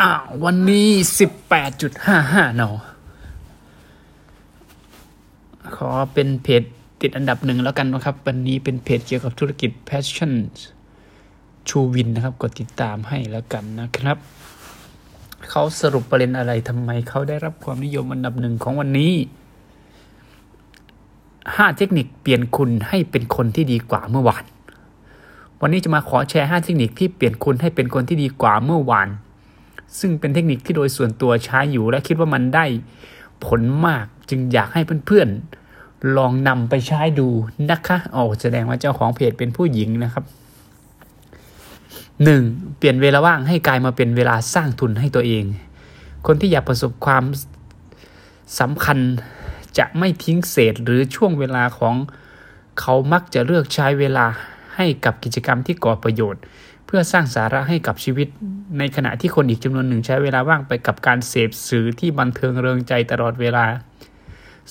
อ้าววันนี้สิบแปดจุดห้าห้าเนาะขอเป็นเพจติดอันดับหนึ่งแล้วกันนะครับ วันนี้เป็นเพจเกี่ยวกับธุรกิจ Passion ชูวินนะครับ กดติดตามให้แล้วกันนะครับ เขาสรุปประเด็นอะไรทำไมเขาได้รับความนิยมอันดับหนึ่งของวันนี้ห้าเทคนิคเปลี่ยนคุณให้เป็นคนที่ดีกว่าเมื่อวาน วันนี้จะมาขอแชร์ห้าเทคนิคที่เปลี่ยนคุณให้เป็นคนที่ดีกว่าเมื่อวาน ซึ่งเป็นเทคนิคที่โดยส่วนตัวใช้อยู่และคิดว่ามันได้ผลมากจึงอยากให้เพื่อนๆ ลองนำไปใช้ดูนะคะโอ้แสดงว่าเจ้าของเพจเป็นผู้หญิงนะครับหนึ่งเปลี่ยนเวลาว่างให้กลายมาเป็นเวลาสร้างทุนให้ตัวเอง คนที่อยากประสบความสำคัญจะไม่ทิ้งเศษหรือช่วงเวลาของเขามักจะเลือกใช้เวลาให้กับกิจกรรมที่ก่อประโยชน์ เพื่อสร้างสาระให้กับชีวิต ในขณะที่คนอีกจำนวนหนึ่งใช้เวลาว่างไปกับการเสพสื่อที่บันเทิงเริงใจตลอดเวลา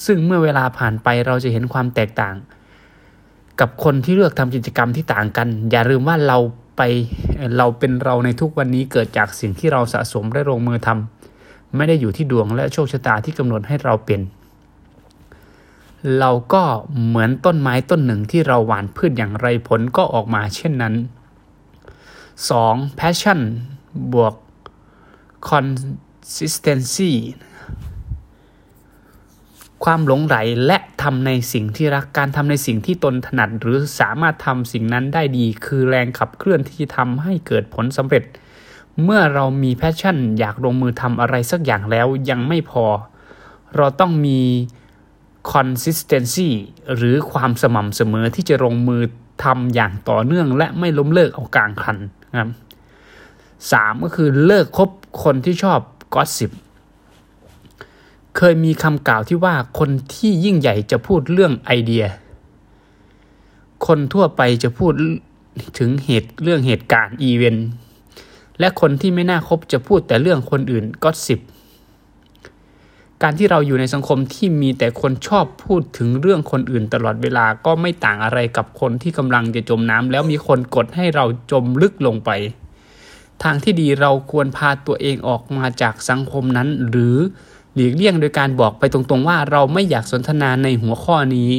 ซึ่งเมื่อเวลาผ่านไปเราจะเห็นความแตกต่าง กับคนที่เลือกทำกิจกรรมที่ต่างกัน อย่าลืมว่าเราไปเราเป็นเราในทุกวันนี้เกิดจากสิ่งที่เราสะสมและลงมือทำไม่ได้อยู่ที่ดวงและโชคชะตาที่กำหนดให้เราเป็น เราก็เหมือนต้นไม้ต้นหนึ่งที่เราหว่านพืชอย่างไรผลก็ออกมาเช่นนั้น 2. passion บวก consistency ความหลงไหลและทำในสิ่งที่รักการทำในสิ่งที่ตนถนัด หรือสามารถทำสิ่งนั้นได้ดี คือแรงขับเคลื่อนที่ทำให้เกิดผลสำเร็จ เมื่อเรามีแพชชั่น อยากลงมือทำอะไรสักอย่างแล้วยังไม่พอ เราต้องมี consistency หรือความสม่ำเสมอที่จะลงมือทำอย่างต่อเนื่องและไม่ล้มเลิกเอากลางคันนะครับ สามก็คือเลิกคบคนที่ชอบกอสิบเคยมีคำกล่าวที่ว่าคนที่ยิ่งใหญ่จะพูดเรื่องไอเดีย คนทั่วไปจะพูดถึงเหตุเรื่องเหตุการณ์อีเวนต์และคนที่ไม่น่าคบจะพูดแต่เรื่องคนอื่นก็สิบการที่เราอยู่ในสังคมที่มีแต่คนชอบพูดถึงเรื่องคนอื่นตลอดเวลาก็ไม่ต่างอะไรกับคนที่กำลังจะจมน้ำแล้วมีคนกดให้เราจมลึกลงไป ทางที่ดีเราควรพาตัวเองออกมาจากสังคมนั้น หรือหลีกเลี่ยงโดยการบอกไปตรงๆว่าเราไม่อยากสนทนาในหัวข้อนี้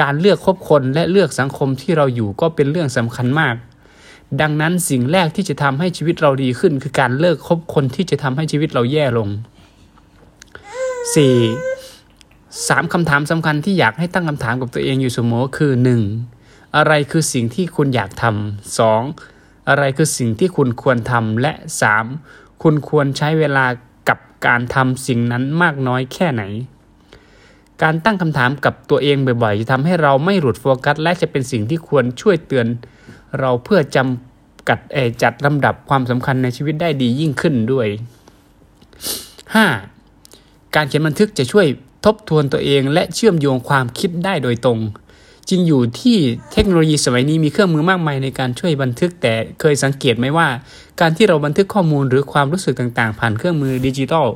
การเลือกคบคนและเลือกสังคมที่เราอยู่ก็เป็นเรื่องสำคัญมาก ดังนั้นสิ่งแรกที่จะทำให้ชีวิตเราดีขึ้น คือการเลิกคบคนที่จะทำให้ชีวิตเราแย่ลง 4. สามคำถามสำคัญที่อยากให้ตั้งคำถามกับตัวเองอยู่เสมอคือ 1. อะไรคือสิ่งที่คุณอยากทำ 2. อะไรคือสิ่งที่คุณควรทำและ 3. คุณควรใช้เวลากับการทำสิ่งนั้นมากน้อยแค่ไหน การตั้งคำถามกับตัวเองบ่อยๆ จะทำให้เราไม่หลุดโฟกัส และจะเป็นสิ่งที่ควรช่วยเตือน เราเพื่อจำกัดจัดลำดับความสำคัญในชีวิตได้ดียิ่งขึ้นด้วย 5. การเขียนบันทึกจะช่วยทบทวนตัวเองและเชื่อมโยงความคิดได้โดยตรง จริงอยู่ที่เทคโนโลยีสมัยนี้มีเครื่องมือมากมายในการช่วยบันทึกแต่เคยสังเกตไหมว่า การที่เราบันทึกข้อมูลหรือความรู้สึกต่างๆ ผ่านเครื่องมือดิจิทัล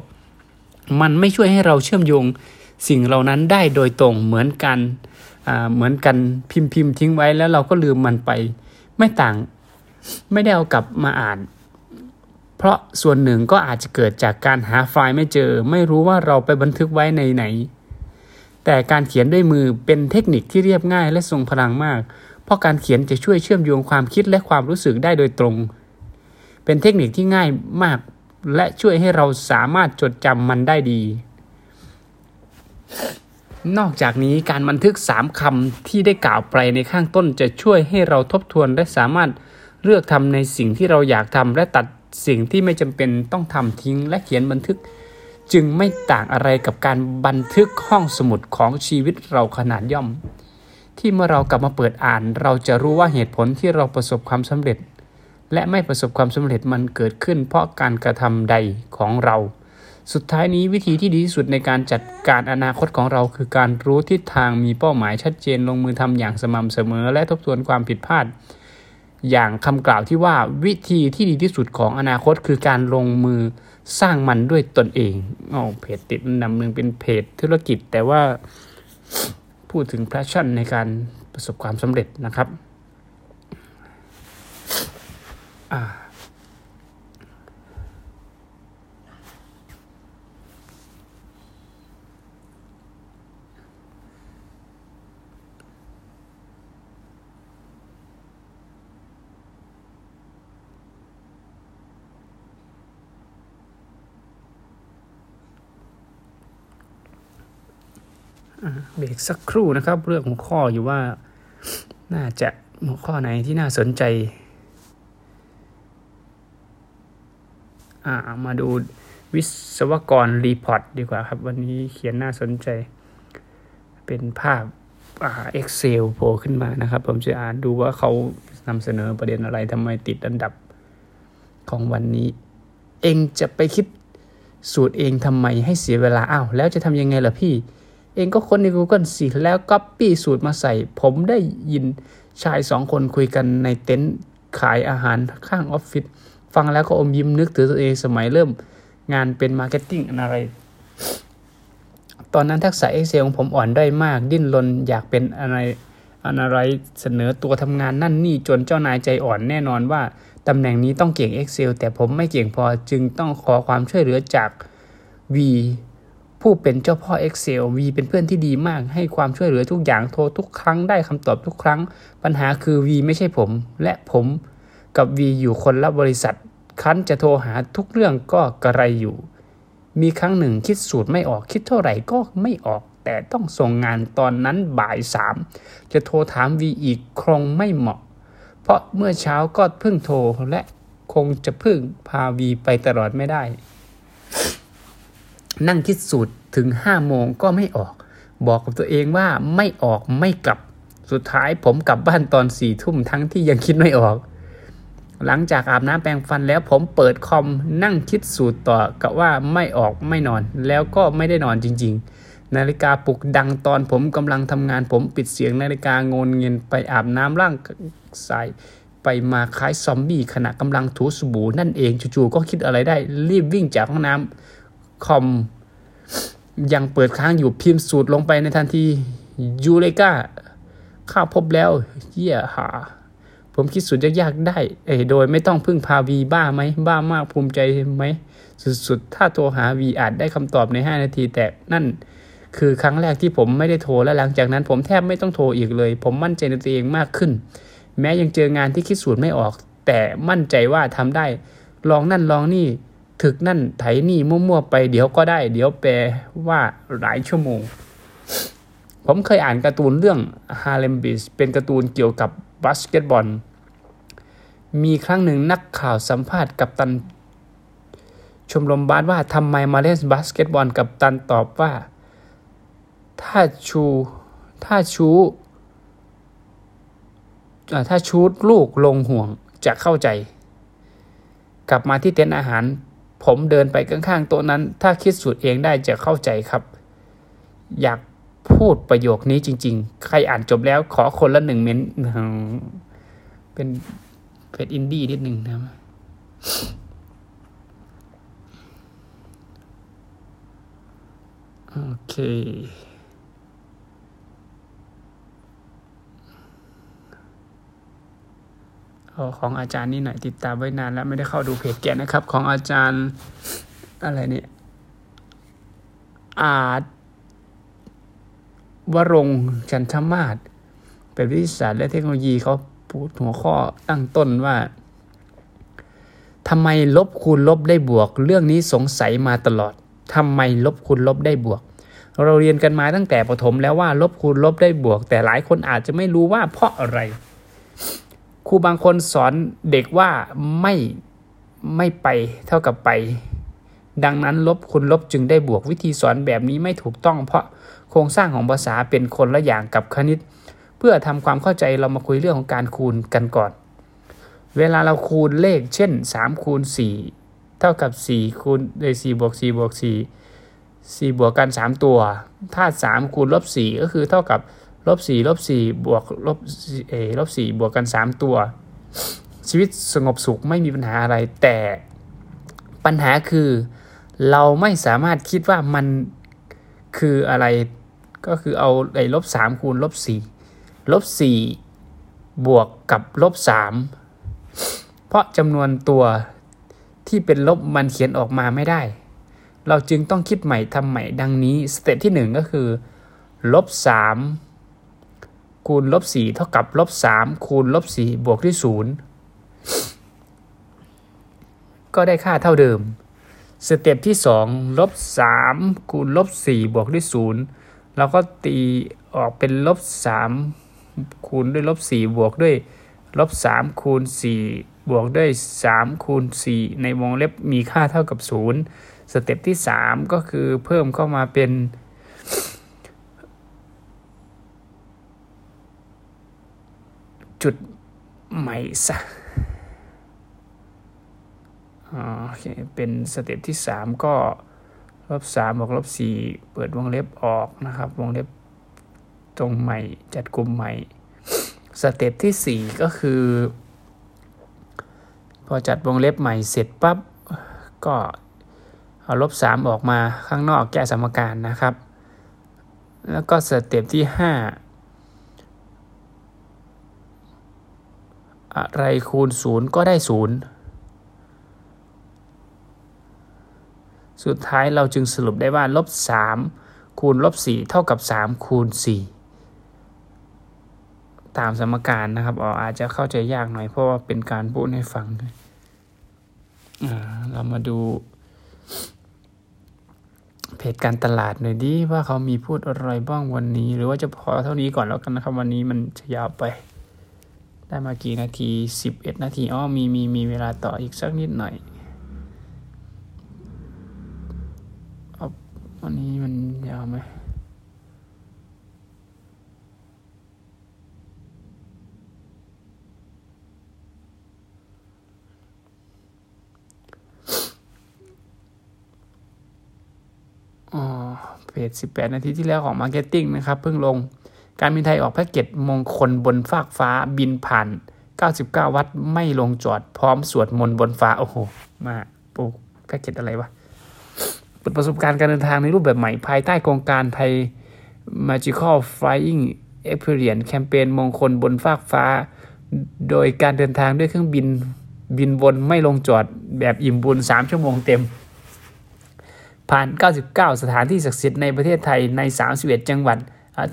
มันไม่ช่วยให้เราเชื่อมโยงสิ่งเหล่านั้นได้โดยตรงเหมือนกันเหมือนกันพิมพ์พิมพ์ทิ้งไว้แล้วเราก็ลืมมันไป ไม่ต่างไม่ได้เอากลับมาอ่าน เพราะส่วนหนึ่งก็อาจจะเกิดจากการหาไฟล์ไม่เจอ ไม่รู้ว่าเราไปบันทึกไว้ในไหน แต่การเขียนด้วยมือเป็นเทคนิคที่เรียบง่ายและทรงพลังมาก เพราะการเขียนจะช่วยเชื่อมโยงความคิดและความรู้สึกได้โดยตรง เป็นเทคนิคที่ง่ายมากและช่วยให้เราสามารถจดจำมันได้ดี นอกจากนี้การบันทึกสามคำที่ได้กล่าวไปในข้างต้นจะช่วยให้เราทบทวนและสามารถเลือกทำในสิ่งที่เราอยากทำและตัดสิ่งที่ไม่จำเป็นต้องทำทิ้งและเขียนบันทึก จึงไม่ต่างอะไรกับการบันทึกห้องสมุดของชีวิตเราขนาดย่อม ที่เมื่อเรากลับมาเปิดอ่าน เราจะรู้ว่าเหตุผลที่เราประสบความสำเร็จ และไม่ประสบความสำเร็จมันเกิดขึ้น เพราะการกระทำใดของเรา สุดท้ายนี้วิธีที่ดีที่สุดในการจัดการอนาคตของเรา คือการรู้ทิศทางมีเป้าหมายชัดเจนลงมือทำอย่างสม่ำเสมอ และทบทวนความผิดพลาด อย่างคำกล่าวที่ว่าวิธีที่ดีที่สุดของอนาคตคือการลงมือสร้างมันด้วยตนเองอ๋อเพจติดอันดับหนึ่งเป็นเพจธุรกิจ แต่ว่าพูดถึง passion ในการประสบความสำเร็จนะครับ เบรกสักครู่นะครับเรื่องหัวข้ออยู่ว่า น่าจะหัวข้อไหนที่น่าสนใจ อ่า มาดูวิศวกร report ดีกว่าครับ วันนี้เขียนน่าสนใจ เป็นภาพอ่า Excel โผล่ขึ้นมานะครับ ผมจะอ่านดูว่าเขานำเสนอประเด็นอะไรทำไมติดอันดับของวันนี้ เองจะไปคิดสูตรเองทำไมให้เสียเวลาอ้าวแล้วจะทำยังไงล่ะพี่ เองก็ค้นใน Google สิ แล้วก๊อปปี้สูตรมาใส่ ผมได้ยินชายสองคนคุยกันในเต็นท์ขายอาหารข้างออฟฟิศฟังแล้วก็อมยิ้มนึกถึงตัวเองสมัยเริ่มงานเป็น marketing อะไร ตอนนั้นทักษะ Excel ของผมอ่อนด้อยมาก ดิ้นรนอยากเป็นอะไรอะไรเสนอตัวทำงานนั่นนี่จนเจ้านายใจอ่อนแน่นอนว่าตำแหน่งนี้ต้องเก่ง Excel แต่ผมไม่เก่งพอจึงต้องขอความช่วยเหลือจาก V ผู้เป็นเจ้าพ่อ Excel V เป็นเพื่อนที่ดีมาก ให้ความช่วยเหลือทุกอย่างโทรทุกครั้งได้คำตอบทุกครั้ง ปัญหาคือ V ไม่ใช่ผม และผมกับ V อยู่คนละบริษัท คันจะโทรหาทุกเรื่องก็กระไรอยู่ มีครั้งหนึ่งคิดสูตรไม่ออกคิดเท่าไหร่ก็ไม่ออก แต่ต้องส่งงานตอนนั้นบ่ายสามจะโทรถาม V อีกคงไม่เหมาะ เพราะเมื่อเช้าก็เพิ่งโทรและคงจะพึ่งพา V ไปตลอดไม่ได้ นั่งคิดสูตรถึงห้าโมงก็ไม่ออก บอกกับตัวเองว่าไม่ออกไม่กลับ สุดท้ายผมกลับบ้านตอนสี่ทุ่มทั้งที่ยังคิดไม่ออก หลังจากอาบน้ำแปรงฟันแล้วผมเปิดคอมนั่งคิดสูตรต่อกับว่าไม่ออกไม่นอน แล้วก็ไม่ได้นอนจริง ๆ นาฬิกาปลุกดังตอนผมกำลังทำงาน ผมปิดเสียงนาฬิกาโงนเงินไปอาบน้ำร่างสายไปมาคล้ายซอมบี้ขณะกำลังถูสบู่นั่นเองจู่ๆก็คิดอะไรได้รีบวิ่งจากห้องน้ำ คอมยังเปิดค้างอยู่พิมพ์สูตรลงไปในทันทียูเลกาข้าพบแล้ว เยี่ยหา ผมคิดสูตรยากๆได้ เอ้โดยไม่ต้องพึ่งพาวีบ้าไหม บ้ามากภูมิใจไหม สุดๆ ถ้าโทรหาวีอาจได้คำตอบใน 5 นาที แต่นั่นคือครั้งแรกที่ผมไม่ได้โทรและหลังจากนั้นผมแทบไม่ต้องโทรอีกเลย ผมมั่นใจในตัวเองมากขึ้น แม้ยังเจองานที่คิดสูตรไม่ออก แต่มั่นใจว่าทำได้ ลองนั่นลองนี่ ถึกนั่นไถนี่มั่วๆไปเดี๋ยวก็ได้ เดี๋ยวแปลว่าหลายชั่วโมง ผมเคยอ่านการ์ตูนเรื่อง Harlem b e a t เป็นการ์ตูนเกี่ยวกับบาสเกตบอล มีครั้งหนึ่งนักข่าวสัมภาษณ์กับตัน ชมรมบาสว่าทำไมมาเล่นบาสเกตบอลกับตันตอบว่า ถ้าชูถ้าชูถ้าชูดลูกลงห่วงจะเข้าใจ กลับมาที่เต็นท์อาหาร ผมเดินไปข้างๆโต๊ะนั้น ถ้าคิดสูตรเองได้จะเข้าใจครับ อยากพูดประโยคนี้จริง ๆ ใครอ่านจบแล้วขอคนละหนึ่งเม้นเป็นเป็นอินดี้นิดหนึ่งนะโอเคเอา ของอาจารย์นี่หน่อยติดตามไว้นานแล้วไม่ได้เข้าดูเพจแกนะครับ ของอาจารย์อะไรเนี่ยอาจวรงจันทมาศเป็นวิทยาศาสตร์และเทคโนโลยีเขาพูดหัวข้อตั้งต้นว่าทำไมลบคูณลบได้บวก เรื่องนี้สงสัยมาตลอดทำไมลบคูณลบได้บวก เราเรียนกันมาตั้งแต่ประถมแล้วว่าลบคูณลบได้บวก แต่หลายคนอาจจะไม่รู้ว่าเพราะอะไร ครูบางคนสอนเด็กว่าไม่ไม่ไปเท่ากับไป ดังนั้นลบคูณลบจึงได้บวกวิธีสอนแบบนี้ไม่ถูกต้อง เพราะโครงสร้างของภาษาเป็นคนละอย่างกับคณิต เพื่อทำความเข้าใจเรามาคุยเรื่องของการคูณกันก่อน เวลาเราคูณเลขเช่น3คูณ4เท่ากับ4คูณได้4บวก4บวก4 4บวกกัน 3 ตัว ถ้า 3 คูณลบ4ก็คือเท่ากับ ลบ4ลบ4บวกลบเอลบ4บวกกัน3ตัว ชีวิตสงบสุขไม่มีปัญหาอะไร แต่ปัญหาคือเราไม่สามารถคิดว่ามันคืออะไรก็คือเอาไอ้ลบสามคูณลบสี่ลบสี่บวกกับลบสามเพราะจำนวนตัวที่เป็นลบมันเขียนออกมาไม่ได้ เราจึงต้องคิดใหม่ทำใหม่ดังนี้ สเต็ปที่หนึ่งก็คือลบสาม คูณลบสี่เท่ากับลบสามคูณลบสี่บวกด้วยศูนย์ก็ได้ค่าเท่าเดิม step ที่2ลบ3คูณลบ4บวกด้วย0เราก็ตีออกเป็นลบสามคูณด้วยลบสี่บวกด้วยลบสามคูณสี่บวกด้วยสามคูณสี่ในวงเล็บมีค่าเท่ากับศูนย์ step ที่สามก็คือเพิ่มเข้ามาเป็น จุดใหม่ซะโอเคเป็น step ที่ 3 ก็ลบ3บวกลบ4เปิดวงเล็บออกนะครับ วงเล็บตรงใหม่จัดกลุ่มใหม่ step ที่ 4 ก็คือ พอจัดวงเล็บใหม่เสร็จปั๊บก็เอาลบ3ออกมาข้างนอกแก้สมการนะครับ แล้วก็สเต็ปที่ 5 อะไรคูณศูนย์ก็ได้ศูนย์สุดท้ายเราจึงสรุปได้ว่าลบ3คูณลบ4เท่ากับ 3 คูณ 4 ตามสมการนะครับอ๋ออาจจะเข้าใจยากหน่อยเพราะว่าเป็นการพูดให้ฟัง เรามาดู เพจการตลาดหน่อยดิว่าเขามีพูดอะไรบ้างวันนี้ หรือว่าจะพอเท่านี้ก่อนแล้วกันนะครับ วันนี้มันจะยาวไป ได้มากี่นาที 11 นาทีอ๋อมีมีมีเวลาต่ออีกสักนิดหน่อยอันนี้มันยาวไหมอ๋อเพจ18 นาทีที่แล้วของ Marketing นะครับ เพิ่งลง การบินไทยออกแพ็กเกจมงคลบนฟากฟ้าบินผ่าน 99 วัดไม่ลงจอดพร้อมสวดมนต์บนฟ้า โอ้โห มาปูแพ็กเกจอะไรวะเปิดประสบการณ์การเดินทางในรูปแบบใหม่ภายใต้โครงการไทย Magical Flying Experience แคมเปญมงคลบนฟากฟ้า โดยการเดินทางด้วยเครื่องบินบินวนไม่ลงจอดแบบอิ่มบุญ 3 ชั่วโมงเต็ม ผ่าน 99 สถานที่ศักดิ์สิทธิ์ในประเทศไทยใน 31 จังหวัด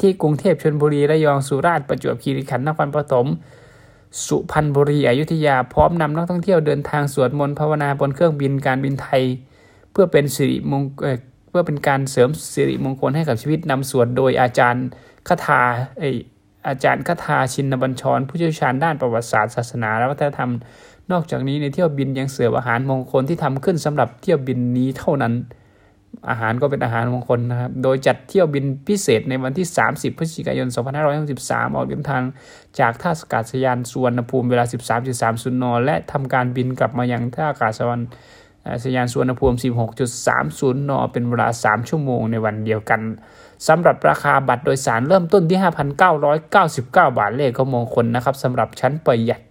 ที่กรุงเทพชลบุรีระยองสุราษฎร์ประจวบคีรีขันธ์นครปฐมสุพรรณบุรีอยุธยาพร้อมนำนักท่องเที่ยวเดินทางสวดมนต์ภาวนาบนเครื่องบินการบินไทย เพื่อเป็นสิริมงเพื่อเป็นการเสริมสิริมงคลให้กับชีวิตนำสวดโดยอาจารย์คาถาไออาจารย์คาถาชินบัญชร ผู้เชี่ยวชาญด้านประวัติศาสตร์ศาสนาและวัฒนธรรม นอกจากนี้ในเที่ยวบินยังเสิร์ฟอาหารมงคลที่ทำขึ้นสำหรับเที่ยวบินนี้เท่านั้น อาหารก็เป็นอาหารมงคลนะครับ โดยจัดเที่ยวบินพิเศษในวันที่ 30 พฤศจิกายน 2563 ออกเดินทางจากท่าอากาศยานสุวรรณภูมิเวลา 13.30 น และทำการบินกลับมายังท่าอากาศยานสยานสุวรรณภูมิ 16.30 น เป็นเวลา 3 ชั่วโมงในวันเดียวกันสำหรับราคาบัตรโดยสารเริ่มต้นที่ 5,999 บาทเลขก็มงคลนะครับสำหรับชั้นประหยัด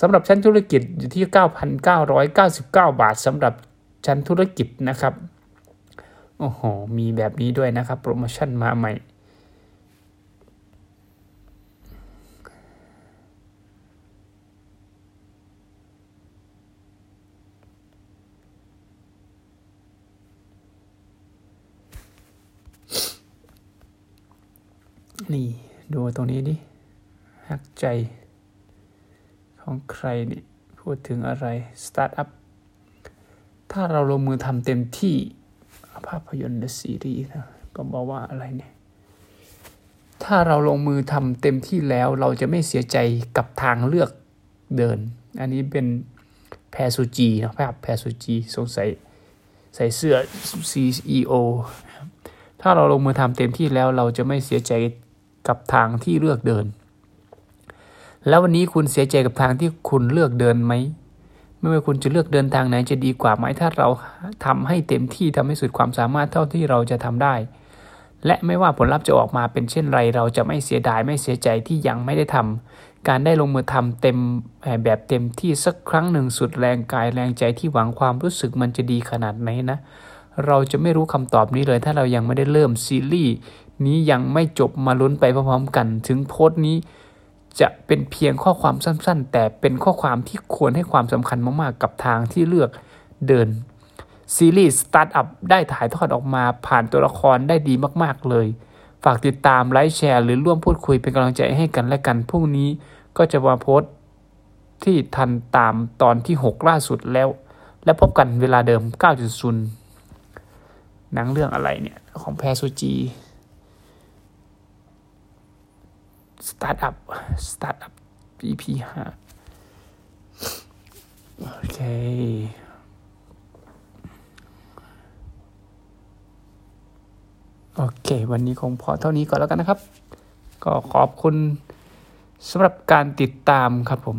สำหรับชั้นธุรกิจอยู่ที่ 9,999 บาทสำหรับชั้นธุรกิจนะครับ โอ้โห มีแบบนี้ด้วยนะครับ โปรโมชั่นมาใหม่ นี่ ดูตรงนี้ดิฮักใจของใครนี่ พูดถึงอะไร สตาร์ทอัพ ถ้าเราลงมือทำเต็มที่ ภาพยนตร์และซีรีส์นะก็บอกว่าอะไรเนี่ย ถ้าเราลงมือทำเต็มที่แล้วเราจะไม่เสียใจกับทางเลือกเดิน อันนี้เป็นแพรซูจีนะภาพแพรซูจีสงสัยใส่เสื้อ CEO ถ้าเราลงมือทำเต็มที่แล้วเราจะไม่เสียใจกับทางที่เลือกเดิน แล้ววันนี้คุณเสียใจกับทางที่คุณเลือกเดินไหม ไม่ว่าคุณจะเลือกเดินทางไหนจะดีกว่าไหมถ้าเราทำให้เต็มที่ทำให้สุดความสามารถเท่าที่เราจะทำได้ และไม่ว่าผลลัพธ์จะออกมาเป็นเช่นไร เราจะไม่เสียดายไม่เสียใจที่ยังไม่ได้ทำการได้ลงมือทำเต็มแบบเต็มที่สักครั้งหนึ่งสุดแรงกายแรงใจที่หวังความรู้สึกมันจะดีขนาดไหนนะ เราจะไม่รู้คำตอบนี้เลย ถ้าเรายังไม่ได้เริ่มซีรีส์นี้ยังไม่จบมาลุ้นไปพร้อมๆกัน ถึงโพสต์นี้ จะเป็นเพียงข้อความสั้น ๆ แต่เป็นข้อความที่ควรให้ความสำคัญมากๆ กับทางที่เลือกเดิน ซีรีส์สตาร์ทอัพได้ถ่ายทอดออกมาผ่านตัวละครได้ดีมากๆเลย ฝากติดตามไลค์แชร์หรือร่วมพูดคุยเป็นกำลังใจให้กันและกันพรุ่งนี้ก็จะมาโพสต์ที่ทันตามตอนที่ 6 ล่าสุดแล้ว และพบกันเวลาเดิม 9.0 หนังเรื่องอะไรเนี่ย ของแบซูจี สตาร์ทอัพสตาร์ทอัพ EP ห้าโอเค โอเค วันนี้คงพอเท่านี้ก่อนแล้วกันนะครับ ก็ขอบคุณสำหรับการติดตามครับผม